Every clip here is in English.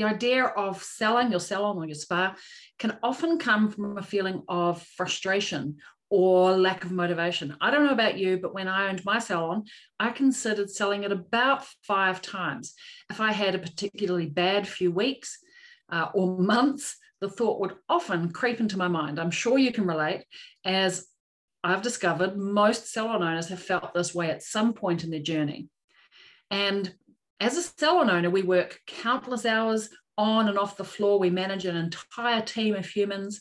the idea of selling your salon or your spa can often come from a feeling of frustration or lack of motivation. I don't know about you, but when I owned my salon, I considered selling it about five times. If I had a particularly bad few weeks uh, or months, the thought would often creep into my mind. I'm sure you can relate, as I've discovered most salon owners have felt this way at some point in their journey. And as a salon owner, we work countless hours on and off the floor. We manage an entire team of humans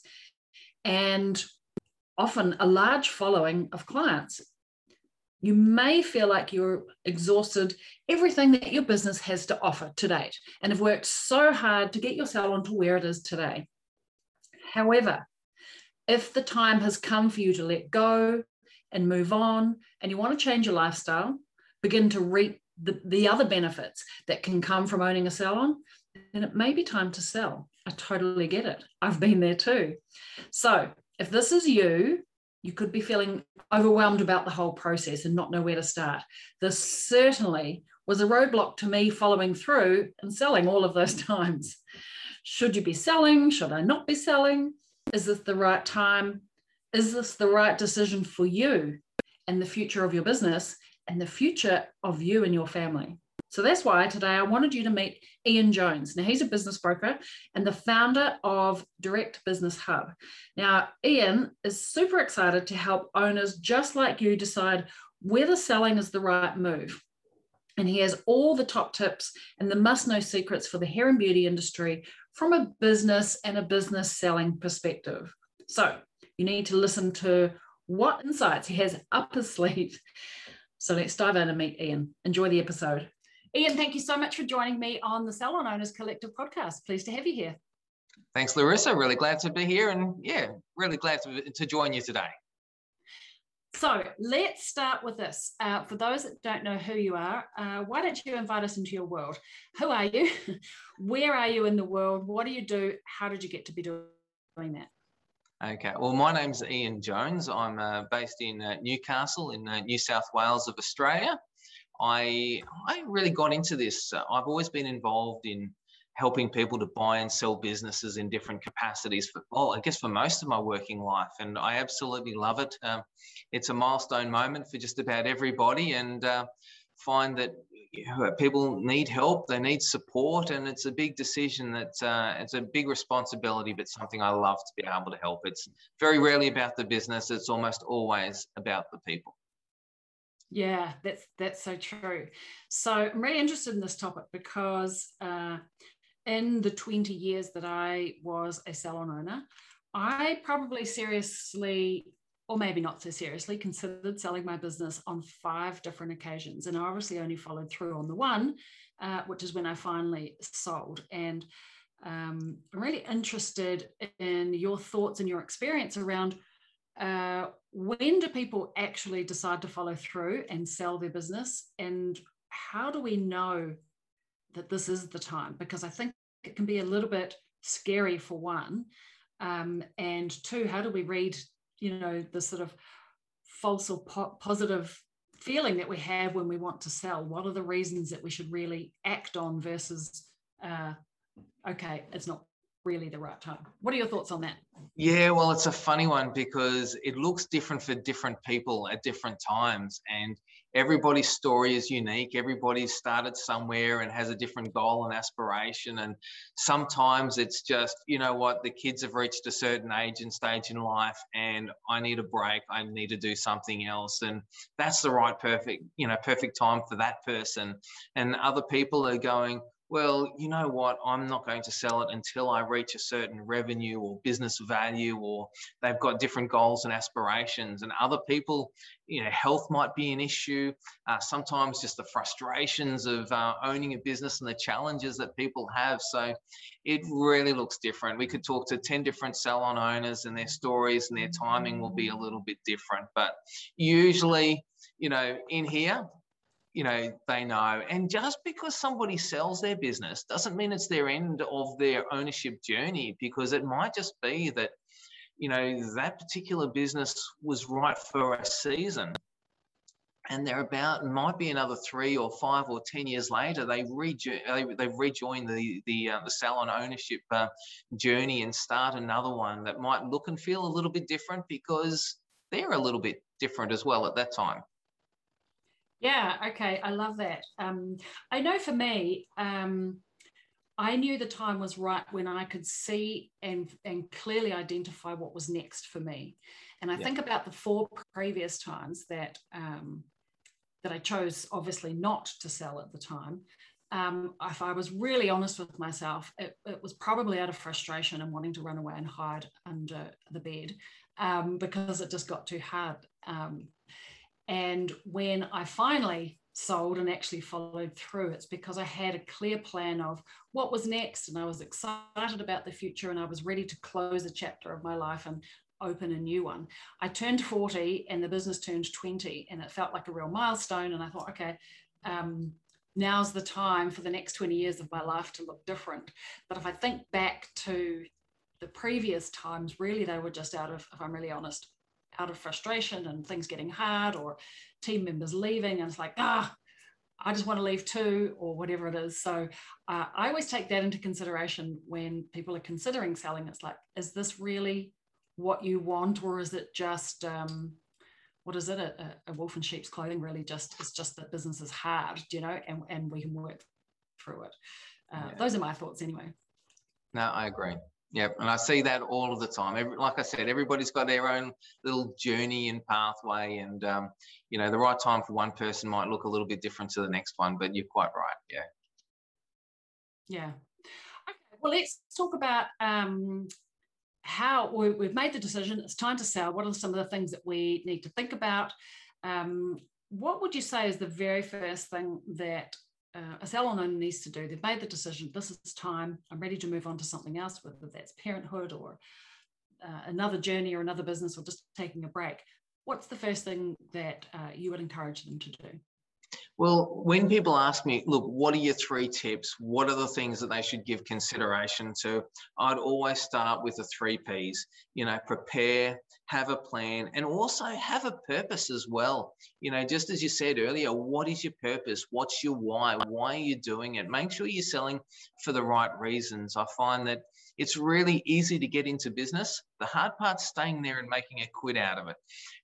and often a large following of clients. You may feel like you're exhausted everything that your business has to offer to date and have worked so hard to get your salon to where it is today. However, if the time has come for you to let go and move on and you want to change your lifestyle, begin to reap the, the other benefits that can come from owning a salon, then it may be time to sell. I totally get it. I've been there too. So if this is you, you could be feeling overwhelmed about the whole process and not know where to start. This certainly was a roadblock to me following through and selling all of those times. Should you be selling? Should I not be selling? Is this the right time? Is this the right decision for you and the future of your business? And the future of you and your family. So that's why today I wanted you to meet Ian Jones. Now, he's a business broker and the founder of Direct Business Hub. Now, Ian is super excited to help owners just like you decide whether selling is the right move. And he has all the top tips and the must know secrets for the hair and beauty industry from a business and a business selling perspective. So, you need to listen to what insights he has up his sleeve so let's dive in and meet Ian. Enjoy the episode. Ian, thank you so much for joining me on the Salon Owners Collective podcast. Pleased to have you here. Thanks, Larissa. Really glad to be here and yeah, really glad to, to join you today. So let's start with this. Uh, for those that don't know who you are, uh, why don't you invite us into your world? Who are you? Where are you in the world? What do you do? How did you get to be doing that? Okay, well, my name's Ian Jones. I'm uh, based in uh, Newcastle in uh, New South Wales of Australia. I, I really got into this. Uh, I've always been involved in helping people to buy and sell businesses in different capacities for, well, I guess for most of my working life. And I absolutely love it. Um, it's a milestone moment for just about everybody. And uh, find that people need help, they need support, and it's a big decision that uh, it's a big responsibility, but something I love to be able to help. It's very rarely about the business; it's almost always about the people. Yeah, that's that's so true. So I'm really interested in this topic because uh, in the 20 years that I was a salon owner, I probably seriously or maybe not so seriously, considered selling my business on five different occasions. And I obviously only followed through on the one, uh, which is when I finally sold. And um, I'm really interested in your thoughts and your experience around uh, when do people actually decide to follow through and sell their business? And how do we know that this is the time? Because I think it can be a little bit scary for one. Um, and two, how do we read you know the sort of false or po- positive feeling that we have when we want to sell what are the reasons that we should really act on versus uh, okay it's not really the right time? What are your thoughts on that? Yeah well it's a funny one because it looks different for different people at different times and everybody's story is unique. Everybody's started somewhere and has a different goal and aspiration. And sometimes it's just, you know what, the kids have reached a certain age and stage in life, and I need a break. I need to do something else. And that's the right, perfect, you know, perfect time for that person. And other people are going, well, you know what, I'm not going to sell it until I reach a certain revenue or business value, or they've got different goals and aspirations. And other people, you know, health might be an issue. Uh, sometimes just the frustrations of uh, owning a business and the challenges that people have. So it really looks different. We could talk to 10 different salon owners and their stories and their timing will be a little bit different. But usually, you know, in here, you know they know. And just because somebody sells their business doesn't mean it's their end of their ownership journey because it might just be that you know that particular business was right for a season and they're about might be another three or five or ten years later they rejo- they, they rejoin the the uh, the salon ownership uh, journey and start another one that might look and feel a little bit different because they're a little bit different as well at that time yeah, okay, I love that. Um, I know for me, um, I knew the time was right when I could see and, and clearly identify what was next for me. And I yeah. think about the four previous times that um, that I chose, obviously not to sell at the time. Um, if I was really honest with myself, it, it, was probably out of frustration and wanting to run away and hide under the bed um, because it just got too hard. And when I finally sold and actually followed through, it's because I had a clear plan of what was next and I was excited about the future and I was ready to close a chapter of my life and open a new one. I turned 40 and the business turned 20 and it felt like a real milestone. And I thought, okay, um, now's the time for the next 20 years of my life to look different. But if I think back to the previous times, really they were just out of, if I'm really honest, out of frustration and things getting hard or team members leaving and it's like ah i just want to leave too or whatever it is. So uh, i always take that into consideration when people are considering selling. It's like is this really what you want or is it just um, what is it? A, a, wolf in sheep's clothing really just it's just that business is hard you know and, and we can work through it. Uh, yeah. those are my thoughts anyway. No i agree yeah, and I see that all of the time. Every, like I said, everybody's got their own little journey and pathway, and um, you know, the right time for one person might look a little bit different to the next one. But you're quite right. Yeah. Yeah. Okay. Well, let's talk about um, how we, have made the decision. It's time to sell. What are some of the things that we need to think about? Um, what would you say is the very first thing that uh, a salon owner needs to do. They've made the decision, this is time, I'm ready to move on to something else, whether that's parenthood or uh, another journey or another business or just taking a break. What's the first thing that uh, you would encourage them to do? Well, when people ask me, look, what are your three tips? What are the things that they should give consideration to? I'd always start with the three P's, you know, prepare, have a plan, and also have a purpose as well. You know, just as you said earlier, what is your purpose? What's your why? Why are you doing it? Make sure you're selling for the right reasons. I find that it's really easy to get into business. The hard part's staying there and making a quid out of it.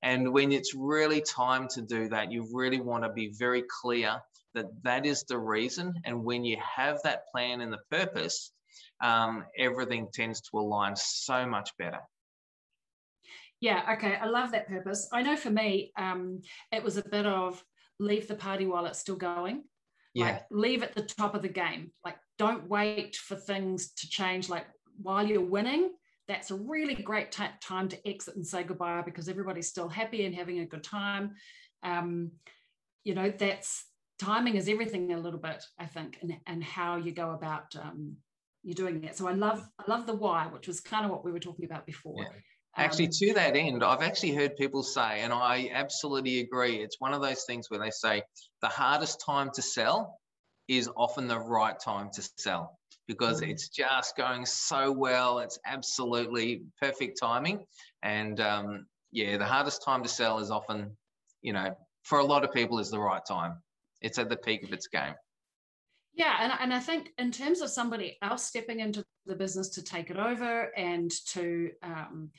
And when it's really time to do that, you really want to be very clear that that is the reason. And when you have that plan and the purpose, um, everything tends to align so much better. Yeah, okay. I love that purpose. I know for me, um, it was a bit of leave the party while it's still going. Yeah. Like leave at the top of the game. Like don't wait for things to change. Like while you're winning, that's a really great t- time to exit and say goodbye because everybody's still happy and having a good time. Um, you know, that's timing is everything a little bit, I think, and, and how you go about um, you're doing that. So I love I love the why, which was kind of what we were talking about before. Yeah. Actually, um, to that end, I've actually heard people say, and I absolutely agree. It's one of those things where they say the hardest time to sell is often the right time to sell because mm-hmm. it's just going so well. It's absolutely perfect timing. And um, yeah, the hardest time to sell is often, you know, for a lot of people, is the right time. It's at the peak of its game. Yeah, and, and I think in terms of somebody else stepping into the business to take it over and to, um,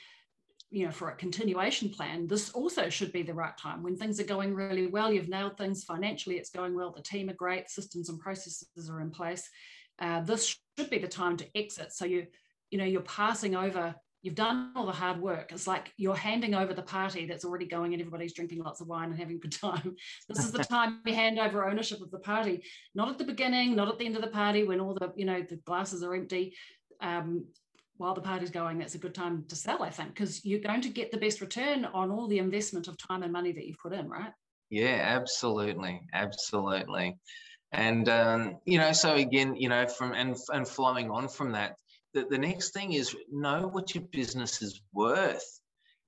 you know, for a continuation plan, this also should be the right time when things are going really well. You've nailed things financially, it's going well, the team are great, systems and processes are in place uh, this should be the time to exit. So you, you know, you're passing over You've done all the hard work. It's like you're handing over the party that's already going and everybody's drinking lots of wine and having a good time. This is the time you hand over ownership of the party, not at the beginning, not at the end of the party when all the, you know, the glasses are empty. Um, while the party's going, that's a good time to sell, I think, because you're going to get the best return on all the investment of time and money that you've put in, right? Yeah, absolutely, absolutely. And um, you know, so again, you know, from and and flowing on from that, the, the next thing is know what your business is worth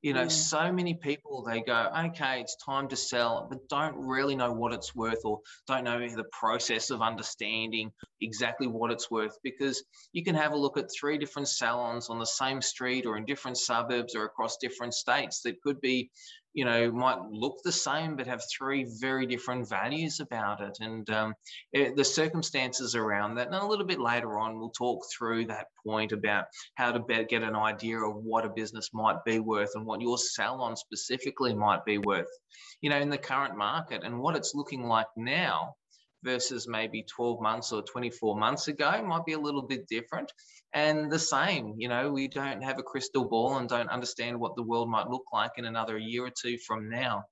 you know, mm. so many people they go, okay, it's time to sell, but don't really know what it's worth or don't know the process of understanding exactly what it's worth because you can have a look at three different salons on the same street or in different suburbs or across different states that could be you know might look the same but have three very different values about it. And um, it, the circumstances around that and a little bit later on we'll talk through that point about how to get an idea of what a business might be worth and what your salon specifically might be worth. You know in the current market and what it's looking like now versus maybe 12 months or 24 months ago might be a little bit different. And the same, you know, we don't have a crystal ball and don't understand what the world might look like in another year or two from now.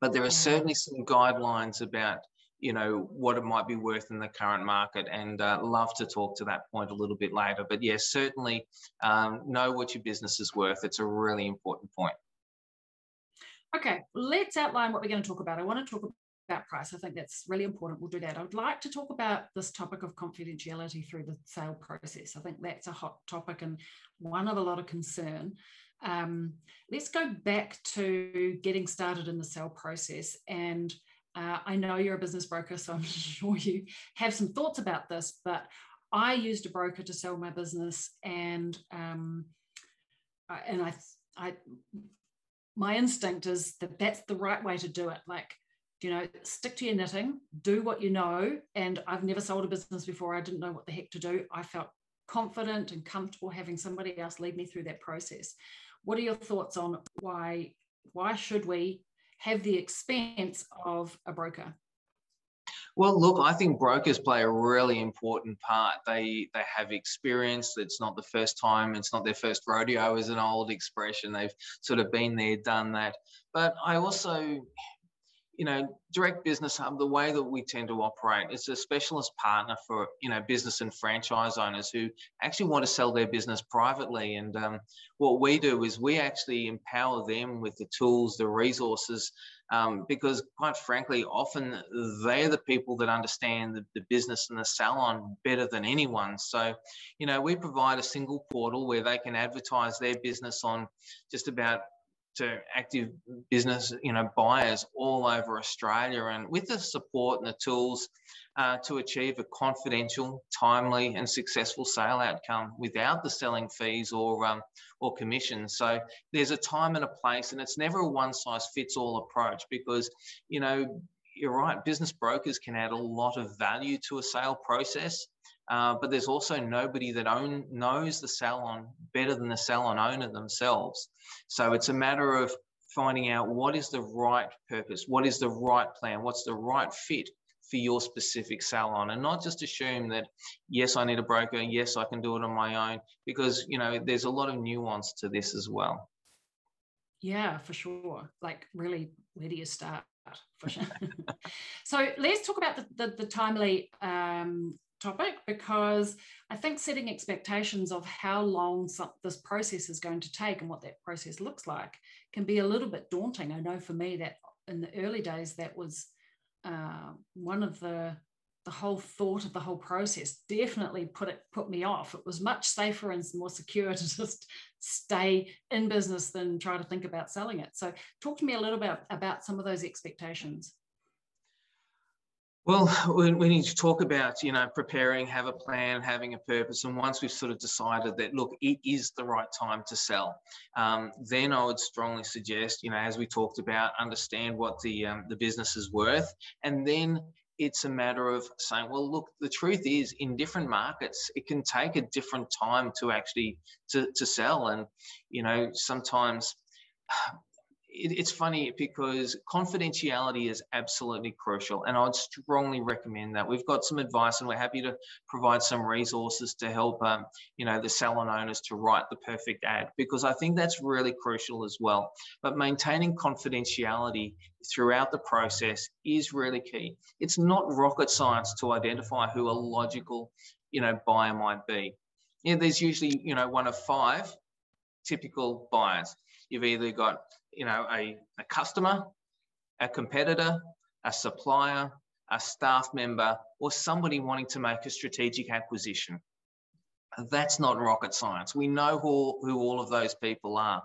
But there are certainly some guidelines about, you know, what it might be worth in the current market. And uh, love to talk to that point a little bit later. But yes, yeah, certainly um, know what your business is worth. It's a really important point. Okay, let's outline what we're going to talk about. I want to talk about price. I think that's really important. We'll do that. I would like to talk about this topic of confidentiality through the sale process. I think that's a hot topic and one of a lot of concern. Um, let's go back to getting started in the sale process. And uh, I know you're a business broker, so I'm sure you have some thoughts about this, but I used a broker to sell my business and um, and I, I my instinct is that that's the right way to do it. Like you know, stick to your knitting, do what you know. And I've never sold a business before. I didn't know what the heck to do. I felt confident and comfortable having somebody else lead me through that process. What are your thoughts on why why should we have the expense of a broker? Well, look, I think brokers play a really important part. They they have experience. It's not the first time. It's not their first rodeo, is an old expression. They've sort of been there, done that. But I also, you know, Direct Business Hub, the way that we tend to operate, it's a specialist partner for, you know, business and franchise owners who actually want to sell their business privately. And um, what we do is we actually empower them with the tools, the resources, um, because quite frankly, often they're the people that understand the, the business and the salon better than anyone. So, you know, we provide a single portal where they can advertise their business on just about to active business, you know, buyers all over Australia, and with the support and the tools uh, to achieve a confidential, timely, and successful sale outcome without the selling fees or um, or commissions. So there's a time and a place, and it's never a one size fits all approach because you know you're right. Business brokers can add a lot of value to a sale process. Uh, but there's also nobody that own, knows the salon better than the salon owner themselves. So it's a matter of finding out what is the right purpose, what is the right plan, what's the right fit for your specific salon, and not just assume that yes, I need a broker, yes, I can do it on my own, because you know there's a lot of nuance to this as well. Yeah, for sure. Like, really, where do you start? For sure. so let's talk about the, the, the timely um, topic because I think setting expectations of how long some, this process is going to take and what that process looks like can be a little bit daunting. I know for me that in the early days that was uh, one of the the whole thought of the whole process definitely put it put me off. It was much safer and more secure to just stay in business than try to think about selling it. So talk to me a little bit about some of those expectations. Well, we, need to talk about, you know, preparing, have a plan, having a purpose. And once we've sort of decided that, look, it is the right time to sell, um, then I would strongly suggest, you know, as we talked about, understand what the, um, the business is worth. And then it's a matter of saying, well, look, the truth is in different markets, it can take a different time to actually to, to sell. And, you know, sometimes it, it's funny because confidentiality is absolutely crucial, and I'd strongly recommend that. We've got some advice, and we're happy to provide some resources to help, um, you know, the salon owners to write the perfect ad because I think that's really crucial as well. But maintaining confidentiality throughout the process is really key. It's not rocket science to identify who a logical, you know, buyer might be. Yeah, there's usually, you know, one of five typical buyers. You've either got you know, a, a customer, a competitor, a supplier, a staff member, or somebody wanting to make a strategic acquisition. That's not rocket science. We know who, who all of those people are,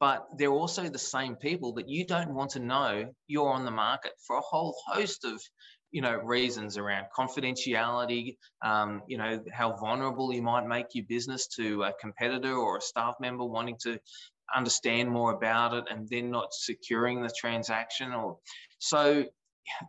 but they're also the same people that you don't want to know you're on the market for a whole host of you know reasons around confidentiality um, you know how vulnerable you might make your business to a competitor or a staff member wanting to understand more about it and then not securing the transaction or so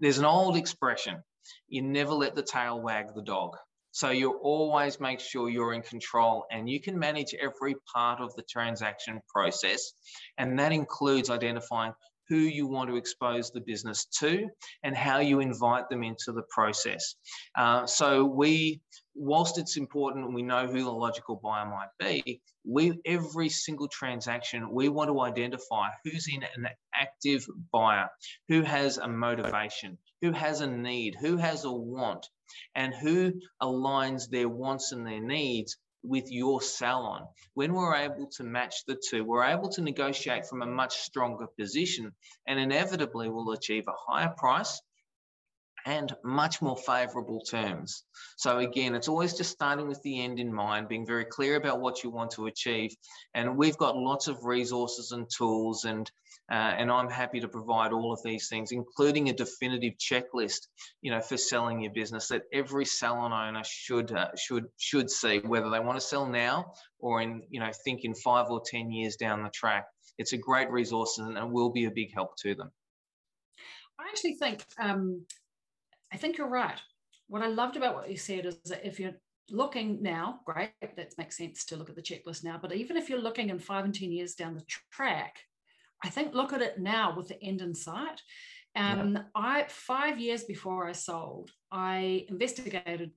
there's an old expression you never let the tail wag the dog. So you always make sure you're in control and you can manage every part of the transaction process and that includes identifying who you want to expose the business to and how you invite them into the process. Uh, so we, whilst it's important and we know who the logical buyer might be, we every single transaction we want to identify who's in an active buyer, who has a motivation, who has a need, who has a want, and who aligns their wants and their needs with your salon. When we're able to match the two, we're able to negotiate from a much stronger position and inevitably we'll achieve a higher price and much more favorable terms. So again, it's always just starting with the end in mind, being very clear about what you want to achieve. And we've got lots of resources and tools and uh, and I'm happy to provide all of these things, including a definitive checklist, you know, for selling your business that every salon owner should uh, should should see, whether they want to sell now or in, you know, think in five or ten years down the track. It's a great resource and it will be a big help to them. I actually think um, I think you're right. What I loved about what you said is that if you're looking now, great, that makes sense to look at the checklist now. But even if you're looking in five and 10 years down the track, I think look at it now with the end in sight. Um, yeah. I five years before I sold, I investigated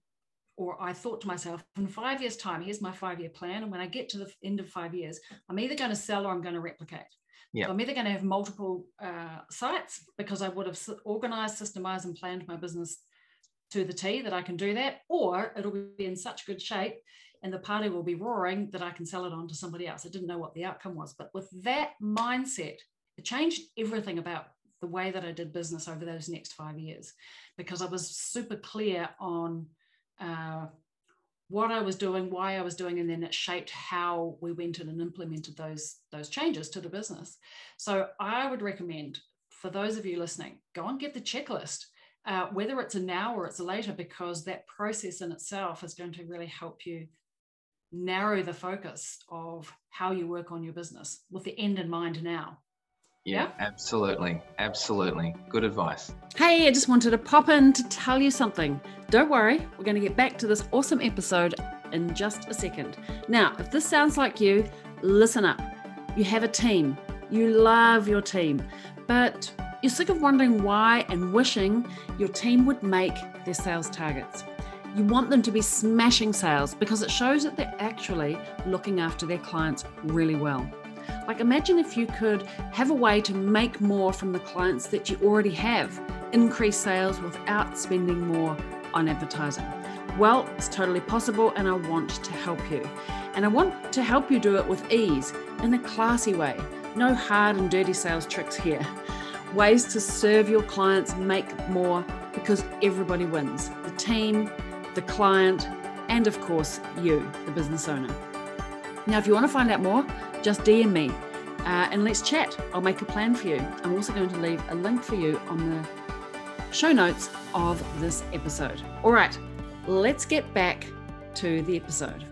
or I thought to myself, in five years' time, here's my five year plan. And when I get to the end of five years, I'm either going to sell or I'm going to replicate. Yeah. I'm either going to have multiple uh, sites because I would have organized, systemized, and planned my business to the T that I can do that, or it'll be in such good shape and the party will be roaring that I can sell it on to somebody else. I didn't know what the outcome was. But with that mindset, it changed everything about the way that I did business over those next five years because I was super clear on uh, what I was doing, why I was doing, and then it shaped how we went in and implemented those, those changes to the business. So I would recommend for those of you listening, go and get the checklist, uh, whether it's a now or it's a later, because that process in itself is going to really help you narrow the focus of how you work on your business with the end in mind now. Yeah, yeah, absolutely. Absolutely. Good advice. Hey, I just wanted to pop in to tell you something. Don't worry, we're going to get back to this awesome episode in just a second. Now, if this sounds like you, listen up. You have a team, you love your team, but you're sick of wondering why and wishing your team would make their sales targets. You want them to be smashing sales because it shows that they're actually looking after their clients really well. Like, imagine if you could have a way to make more from the clients that you already have, increase sales without spending more on advertising. Well, it's totally possible, and I want to help you. And I want to help you do it with ease in a classy way. No hard and dirty sales tricks here. Ways to serve your clients, make more because everybody wins the team, the client, and of course, you, the business owner. Now, if you want to find out more, just DM me uh, and let's chat. I'll make a plan for you. I'm also going to leave a link for you on the show notes of this episode. All right, let's get back to the episode.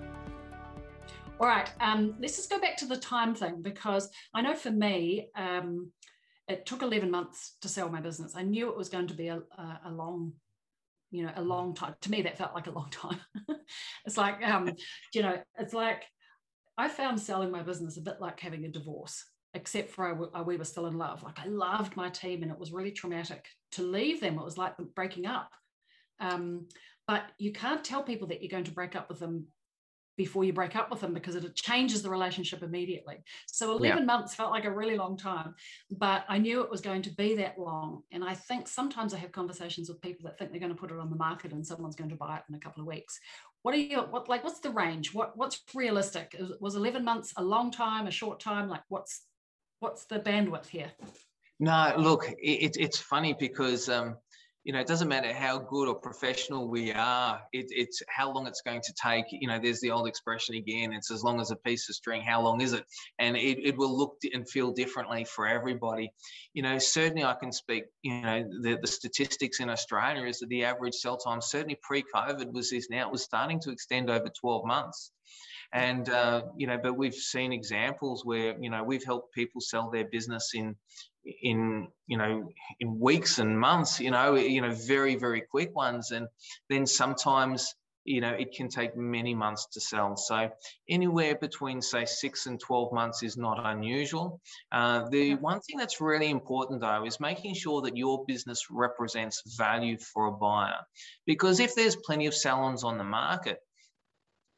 All right, um, let's just go back to the time thing because I know for me, um, it took 11 months to sell my business. I knew it was going to be a, a, long you know a long time to me that felt like a long time it's like um you know it's like I found selling my business a bit like having a divorce. except for I, we were still in love. Like I loved my team and it was really traumatic to leave them. It was like breaking up. Um, but you can't tell people that you're going to break up with them before you break up with them because it changes the relationship immediately. So 11 yeah. months felt like a really long time, but I knew it was going to be that long. And I think sometimes I have conversations with people that think they're going to put it on the market and someone's going to buy it in a couple of weeks. What are you, what, like, what's the range? What, what's realistic? Was 11 months a long time, a short time? Like what's, what's the bandwidth here? No, look, it, it's funny because, um, you know, it doesn't matter how good or professional we are. It, it's how long it's going to take. You know, there's the old expression again. It's as long as a piece of string. How long is it? And it, it will look and feel differently for everybody. You know, certainly I can speak. You know, the, the statistics in Australia is that the average sell time, certainly pre-COVID, was this. Now it was starting to extend over 12 months. And uh, you know, but we've seen examples where you know we've helped people sell their business in in you know in weeks and months you know you know very very quick ones. And then sometimes you know it can take many months to sell. So anywhere between say 6 and 12 months is not unusual. Uh, the one thing that's really important though is making sure that your business represents value for a buyer. Because if there's plenty of salons on the market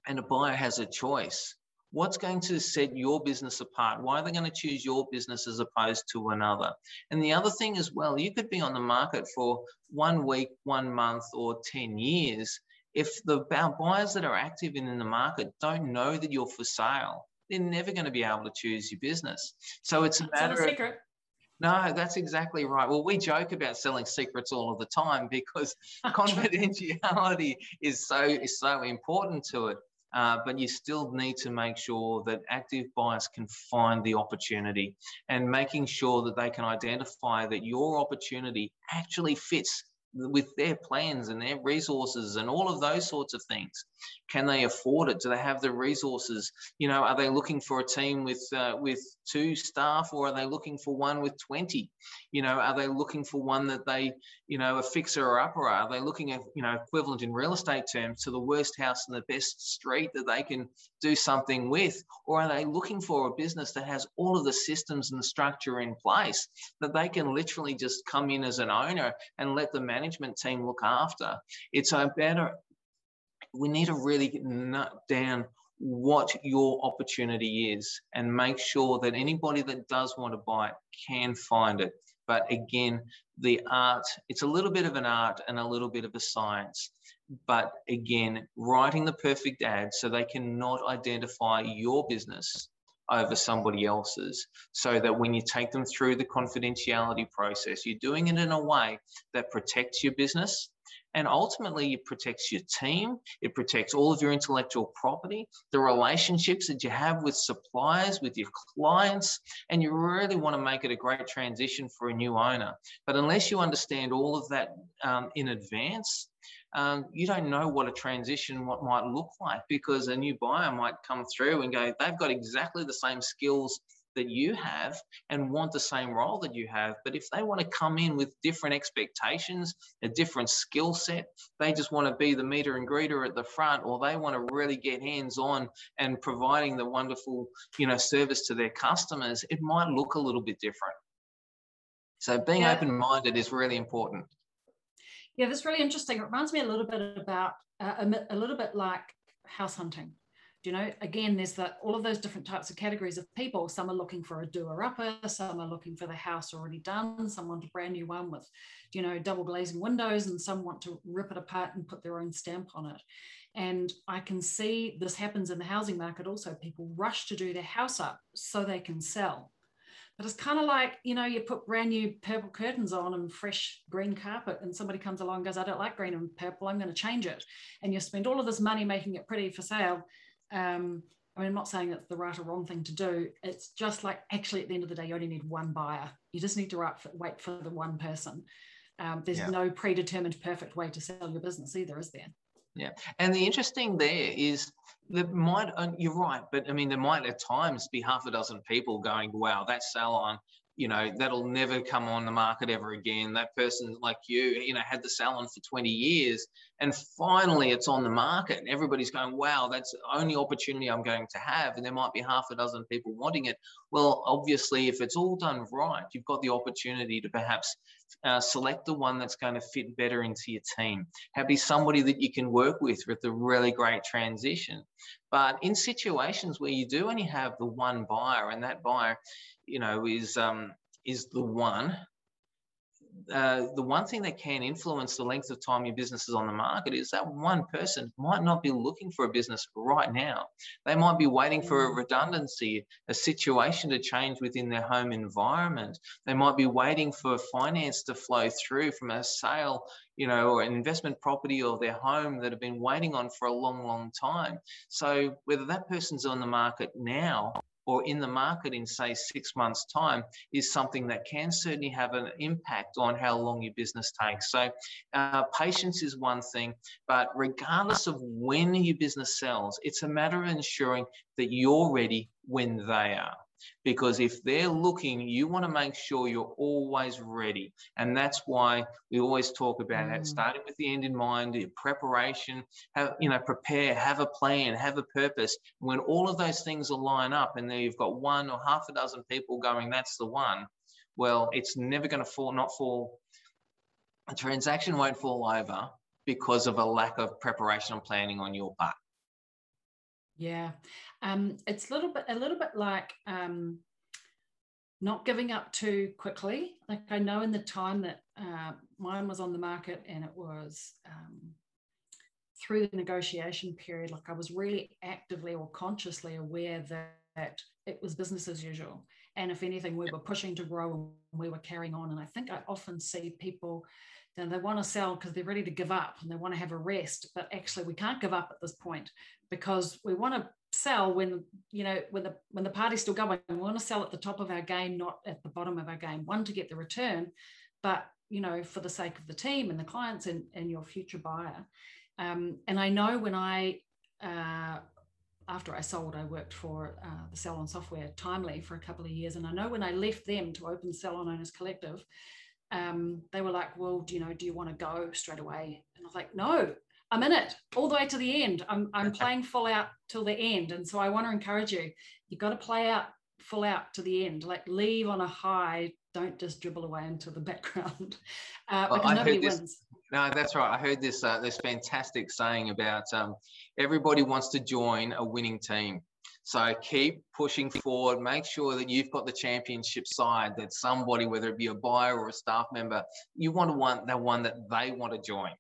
and a buyer has a choice what's going to set your business apart? Why are they going to choose your business as opposed to another? And the other thing as well, you could be on the market for one week, one month, or 10 years. If the buyers that are active in, in the market don't know that you're for sale, they're never going to be able to choose your business. So it's a matter of. No, that's exactly right. Well, we joke about selling secrets all of the time because confidentiality is so is so important to it. Uh, but you still need to make sure that active buyers can find the opportunity and making sure that they can identify that your opportunity actually fits with their plans and their resources and all of those sorts of things. Can they afford it? Do they have the resources? You know, are they looking for a team with uh, with two staff or are they looking for one with 20? You know, are they looking for one that they, you know, a fixer or upper? Are they looking at, you know, equivalent in real estate terms to the worst house in the best street that they can do something with? Or are they looking for a business that has all of the systems and the structure in place that they can literally just come in as an owner and let the management team look after? It's a better, we need to really nut down what your opportunity is and make sure that anybody that does want to buy it can find it. But again, the art, it's a little bit of an art and a little bit of a science. But again, writing the perfect ad so they cannot identify your business over somebody else's so that when you take them through the confidentiality process, you're doing it in a way that protects your business and ultimately, it protects your team, it protects all of your intellectual property, the relationships that you have with suppliers, with your clients, and you really want to make it a great transition for a new owner. But unless you understand all of that um, in advance, um, you don't know what a transition what might look like because a new buyer might come through and go, they've got exactly the same skills that you have and want the same role that you have. But if they want to come in with different expectations, a different skill set, they just want to be the meter and greeter at the front, or they want to really get hands on and providing the wonderful, you know, service to their customers, it might look a little bit different. So being yeah. open minded is really important. Yeah, that's really interesting. It reminds me a little bit about uh, a, a little bit like house hunting you know again there's that all of those different types of categories of people. Some are looking for a doer upper some are looking for the house already done some want a brand new one with you know double glazing windows and some want to rip it apart and put their own stamp on it. And i can see this happens in the housing market also. People rush to do their house up so they can sell. But it's kind of like you know you put brand new purple curtains on and fresh green carpet and somebody comes along and goes i don't like green and purple i'm going to change it. And you spend all of this money making it pretty for sale um, I mean, I'm not saying it's the right or wrong thing to do. It's just like actually at the end of the day, you only need one buyer. You just need to wait for the one person. Um, there's yeah. no predetermined perfect way to sell your business either, is there? Yeah, and the interesting there is that might you're right, but I mean there might at times be half a dozen people going, "Wow, that salon you know that'll never come on the market ever again that person like you you know had the salon for 20 years and finally it's on the market and everybody's going wow that's the only opportunity i'm going to have and there might be half a dozen people wanting it. Well obviously if it's all done right you've got the opportunity to perhaps uh, select the one that's going to fit better into your team have be somebody that you can work with with a really great transition. But in situations where you do only have the one buyer and that buyer you know is um, is the one uh, the one thing that can influence the length of time your business is on the market is that one person might not be looking for a business right now. They might be waiting for a redundancy, a situation to change within their home environment. They might be waiting for finance to flow through from a sale, you know, or an investment property or their home that have been waiting on for a long, long time. So whether that person's on the market now or in the market in, say, six months' time is something that can certainly have an impact on how long your business takes. So, uh, patience is one thing, but regardless of when your business sells, it's a matter of ensuring that you're ready when they are because if they're looking, you want to make sure you're always ready. And that's why we always talk about mm. starting with the end in mind, the preparation, have, you know, prepare, have a plan, have a purpose. When all of those things line up and then you've got one or half a dozen people going, that's the one, well, it's never going to fall, not fall. A transaction won't fall over because of a lack of preparation and planning on your part. Yeah, um, it's a little bit a little bit like um, not giving up too quickly. Like I know in the time that uh, mine was on the market and it was um, through the negotiation period, like I was really actively or consciously aware that, that it was business as usual. And if anything, we were pushing to grow and we were carrying on. And I think I often see people then they want to sell because they're ready to give up and they want to have a rest but actually we can't give up at this point because we want to sell when you know when the when the party's still going. We want to sell at the top of our game not at the bottom of our game. One to get the return but you know for the sake of the team and the clients and, and your future buyer. Um, and i know when i uh, after i sold i worked for uh, the salon software timely for a couple of years and i know when i left them to open salon owners collective um, they were like well do you know do you want to go straight away and i was like no I'm in it all the way to the end. I'm, I'm playing full out till the end. And so I want to encourage you, you've got to play out full out to the end, like leave on a high. Don't just dribble away into the background uh, well, because nobody this, wins. No, that's right. I heard this uh, this fantastic saying about um, everybody wants to join a winning team. So keep pushing forward. Make sure that you've got the championship side. That somebody, whether it be a buyer or a staff member, you want to want the one that they want to join.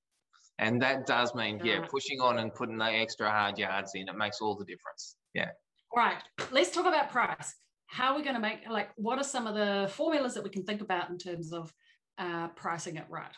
And that does mean, yeah, pushing on and putting the extra hard yards in. It makes all the difference. Yeah. All right. Let's talk about price. How are we going to make, like, what are some of the formulas that we can think about in terms of uh, pricing it right?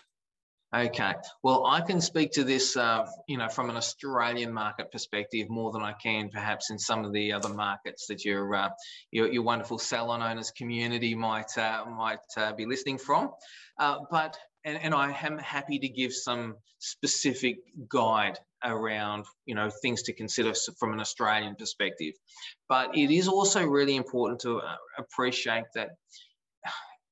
Okay. Well, I can speak to this, uh, you know, from an Australian market perspective more than I can perhaps in some of the other markets that your uh, your, your, wonderful salon owners community might uh, might uh, be listening from. Uh, but and, and I am happy to give some specific guide around you know things to consider from an Australian perspective. But it is also really important to uh, appreciate that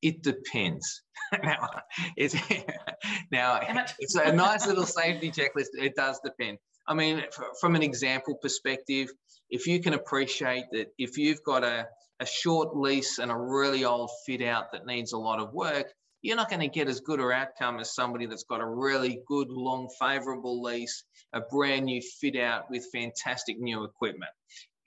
it depends. now it's now it's a nice little safety checklist. It does depend. I mean, from an example perspective, if you can appreciate that if you've got a, a short lease and a really old fit out that needs a lot of work, you're not going to get as good an outcome as somebody that's got a really good, long, favorable lease, a brand new fit out with fantastic new equipment.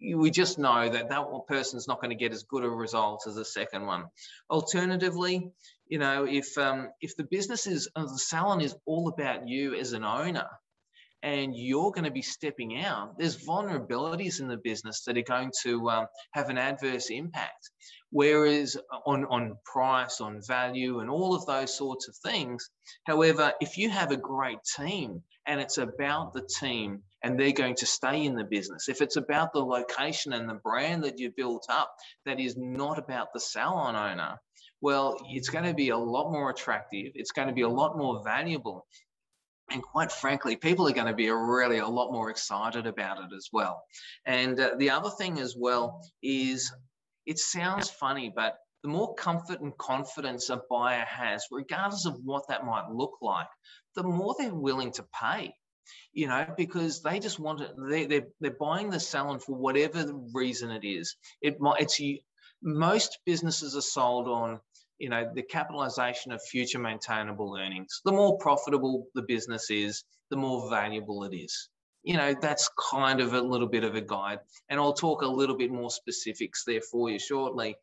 We just know that that person's not going to get as good a result as the second one. Alternatively, you know, if um, if the business is uh, the salon is all about you as an owner, and you're going to be stepping out, there's vulnerabilities in the business that are going to um, have an adverse impact. Whereas on, on price, on value, and all of those sorts of things. However, if you have a great team and it's about the team and they're going to stay in the business, if it's about the location and the brand that you built up that is not about the salon owner, well, it's going to be a lot more attractive. It's going to be a lot more valuable and quite frankly, people are going to be really a lot more excited about it as well. And uh, the other thing as well is it sounds funny, but the more comfort and confidence a buyer has, regardless of what that might look like, the more they're willing to pay. You know, because they just want it. They, they're, they're buying the salon for whatever reason it is. It it's most businesses are sold on, you know, the capitalization of future maintainable earnings. The more profitable the business is, the more valuable it is. You know, that's kind of a little bit of a guide. And I'll talk a little bit more specifics there for you shortly.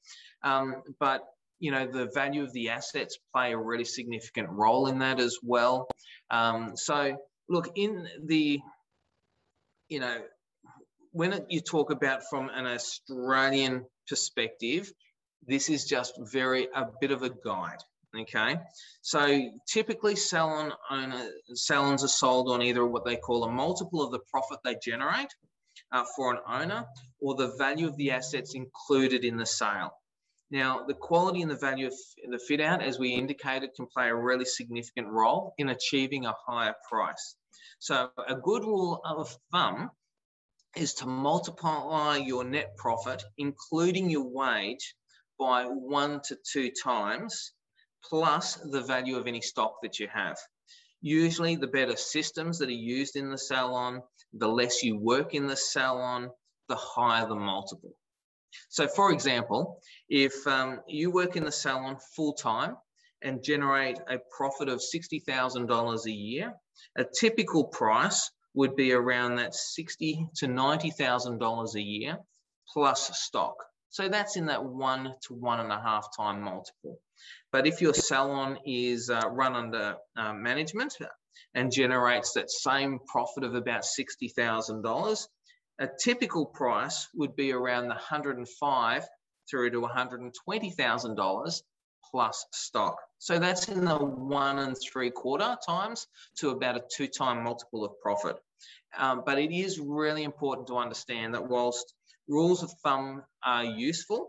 Um, but you know the value of the assets play a really significant role in that as well um, so look in the you know when you talk about from an australian perspective this is just very a bit of a guide okay? So typically salon owner salons are sold on either what they call a multiple of the profit they generate uh, for an owner or the value of the assets included in the sale now, the quality and the value of the fit out, as we indicated, can play a really significant role in achieving a higher price. So a good rule of thumb is to multiply your net profit, including your wage, by one to two times, plus the value of any stock that you have. Usually the better systems that are used in the salon, the less you work in the salon, the higher the multiple. So, for example, if um, you work in the salon full time and generate a profit of $60,000 a year, a typical price would be around that 60 to $90,000 a year plus stock. So that's in that one to one and a half time multiple. But if your salon is uh, run under uh, management and generates that same profit of about $60,000, a typical price would be around the 105 through to $120,000 plus stock. So that's in the one and three quarter times to about a two time multiple of profit. Um, but it is really important to understand that whilst rules of thumb are useful,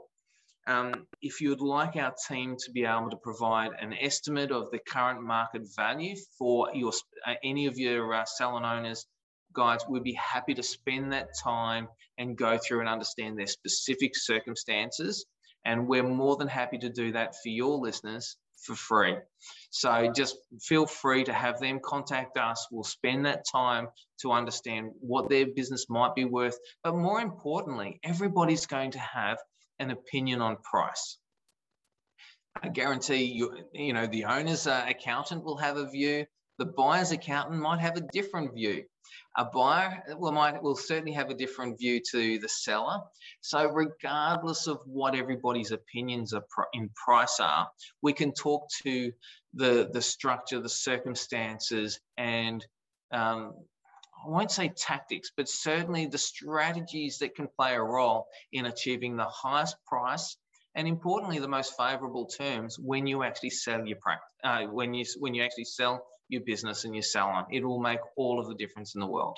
um, if you'd like our team to be able to provide an estimate of the current market value for your uh, any of your uh, owners guys, we'd be happy to spend that time and go through and understand their specific circumstances. And we're more than happy to do that for your listeners for free. So just feel free to have them contact us. We'll spend that time to understand what their business might be worth. But more importantly, everybody's going to have an opinion on price. I guarantee you, you know, the owner's uh, accountant will have a view. The buyer's accountant might have a different view. A buyer will, might, will certainly have a different view to the seller. So regardless of what everybody's opinions are in price are, we can talk to the, the structure, the circumstances, and um, I won't say tactics, but certainly the strategies that can play a role in achieving the highest price and importantly, the most favorable terms when you actually sell your practice, uh, when you when you actually sell your business and your salon. It will make all of the difference in the world.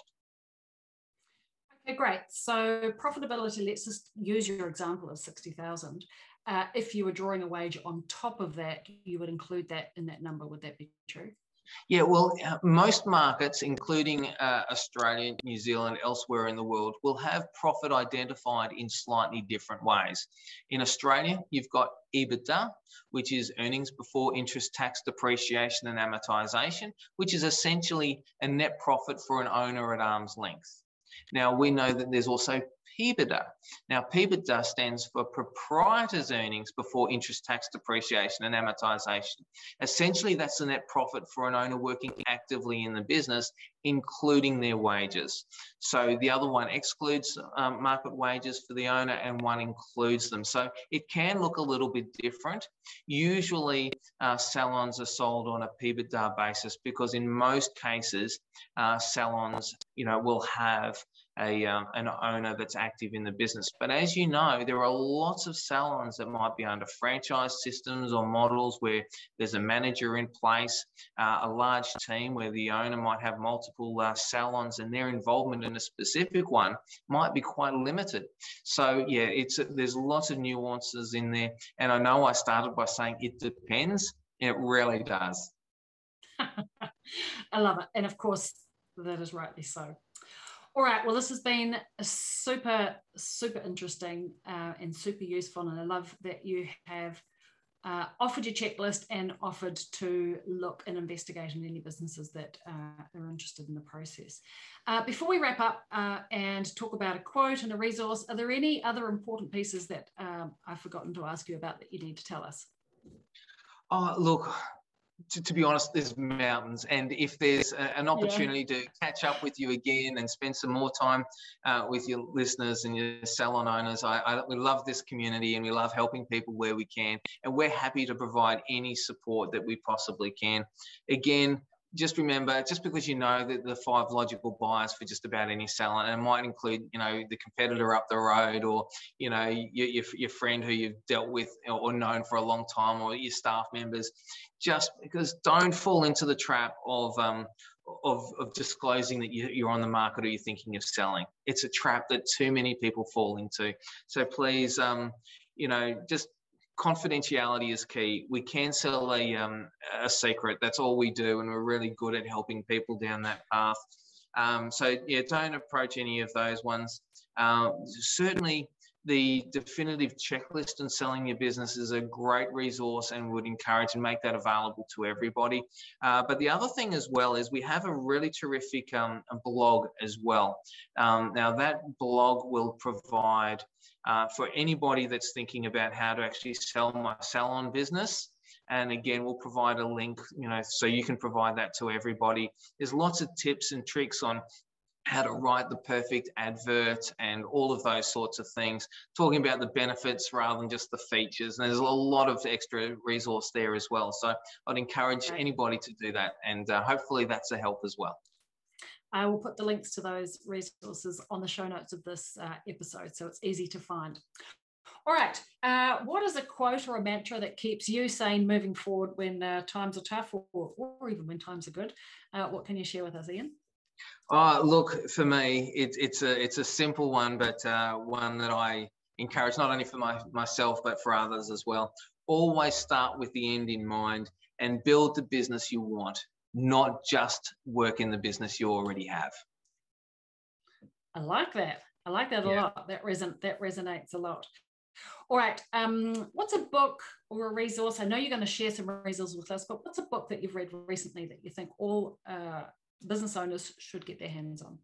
Okay, great. So profitability, let's just use your example of 60,000. Uh, if you were drawing a wage on top of that, you would include that in that number. Would that be true? Yeah, well, uh, most markets, including uh, Australia, New Zealand, elsewhere in the world, will have profit identified in slightly different ways. In Australia, you've got EBITDA, which is earnings before interest, tax, depreciation, and amortization, which is essentially a net profit for an owner at arm's length. Now, we know that there's also PBITA. Now, PBITA stands for proprietor's earnings before interest, tax, depreciation, and amortization. Essentially, that's the net profit for an owner working actively in the business, including their wages. So the other one excludes um, market wages for the owner and one includes them. So it can look a little bit different. Usually, uh, salons are sold on a PBITA basis because in most cases, uh, salons, you know, will have a, um, an owner that's active in the business. But as you know, there are lots of salons that might be under franchise systems or models where there's a manager in place, uh, a large team where the owner might have multiple uh, salons and their involvement in a specific one might be quite limited. So yeah, it's there's lots of nuances in there. And I know I started by saying it depends. It really does. I love it. And of course, that is rightly so. All right. Well, this has been super, super interesting uh, and super useful. And I love that you have uh, offered your checklist and offered to look and investigate in any businesses that uh, are interested in the process. Uh, before we wrap up uh, and talk about a quote and a resource, are there any other important pieces that um, I've forgotten to ask you about that you need to tell us? Oh, look, to, to, be honest, there's mountains. And if there's a, an opportunity yeah. to catch up with you again and spend some more time uh, with your listeners and your salon owners, I, I, we love this community and we love helping people where we can. And we're happy to provide any support that we possibly can. Again, just remember, just because you know that the five logical buyers for just about any salon, and it might include, you know, the competitor up the road, or you know, your, your, your friend who you've dealt with or known for a long time, or your staff members, just because don't fall into the trap of um, of, of disclosing that you, are on the market or you're thinking of selling. It's a trap that too many people fall into. So please, um, you know, just confidentiality is key. We can sell a, um, a secret. That's all we do. And we're really good at helping people down that path. Um, so, yeah, don't approach any of those ones. Uh, certainly, the definitive checklist and selling your business is a great resource and would encourage and make that available to everybody. Uh, but the other thing as well is we have a really terrific um, blog as well. Um, now, that blog will provide uh, for anybody that's thinking about how to actually sell my salon business. And again, we'll provide a link, you know, so you can provide that to everybody. There's lots of tips and tricks on how to write the perfect advert and all of those sorts of things, talking about the benefits rather than just the features. And there's a lot of extra resource there as well. So I'd encourage anybody to do that. And uh, hopefully that's a help as well. I will put the links to those resources on the show notes of this uh, episode, so it's easy to find. All right, uh, what is a quote or a mantra that keeps you sane moving forward when uh, times are tough or, or, even when times are good? Uh, what can you share with us, Ian? Oh, look, for me, it, it's a it's a simple one, but uh, one that I encourage not only for my, myself but for others as well. Always start with the end in mind and build the business you want not just work in the business you already have. I like that. I like that a lot. That reson- that resonates a lot. All right. Um, what's a book or a resource? I know you're going to share some resources with us, but what's a book that you've read recently that you think all uh, business owners should get their hands on?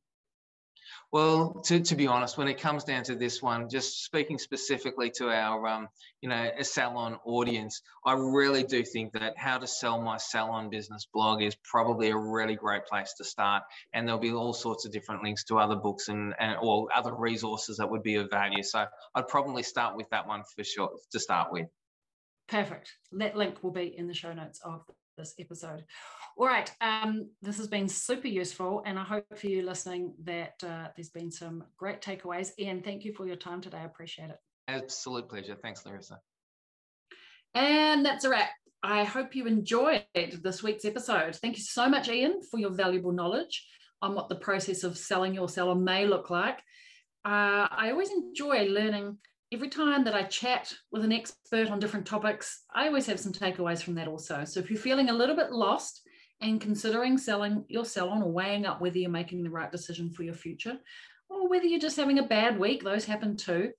Well, to, to be honest, when it comes down to this one, just speaking specifically to our, um, you know, a salon audience, I really do think that how to sell my salon business blog is probably a really great place to start. And there'll be all sorts of different links to other books and, and or other resources that would be of value. So I'd probably start with that one for sure to start with. Perfect. That link will be in the show notes of this episode. All right, um, this has been super useful, and I hope for you listening that uh, there's been some great takeaways. Ian, thank you for your time today. I appreciate it. Absolute pleasure. Thanks, Larissa. And that's a wrap. I hope you enjoyed this week's episode. Thank you so much, Ian, for your valuable knowledge on what the process of selling your seller may look like. Uh, I always enjoy learning every time that I chat with an expert on different topics. I always have some takeaways from that also. So if you're feeling a little bit lost, and considering selling your salon or weighing up whether you're making the right decision for your future or whether you're just having a bad week, those happen too.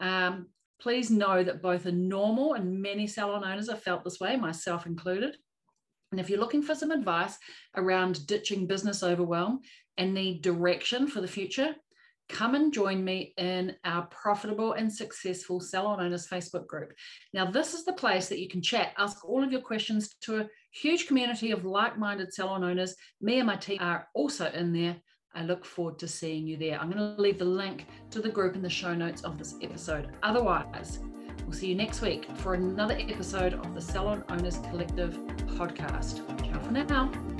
Um, please know that both are normal and many salon owners have felt this way, myself included. And if you're looking for some advice around ditching business overwhelm and need direction for the future, come and join me in our profitable and successful salon owners Facebook group. Now, this is the place that you can chat, ask all of your questions to a huge community of like minded salon owners. Me and my team are also in there. I look forward to seeing you there. I'm going to leave the link to the group in the show notes of this episode. Otherwise, we'll see you next week for another episode of the Salon Owners Collective podcast. Ciao for now.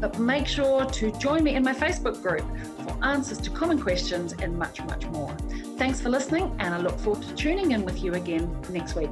But make sure to join me in my Facebook group for answers to common questions and much, much more. Thanks for listening, and I look forward to tuning in with you again next week.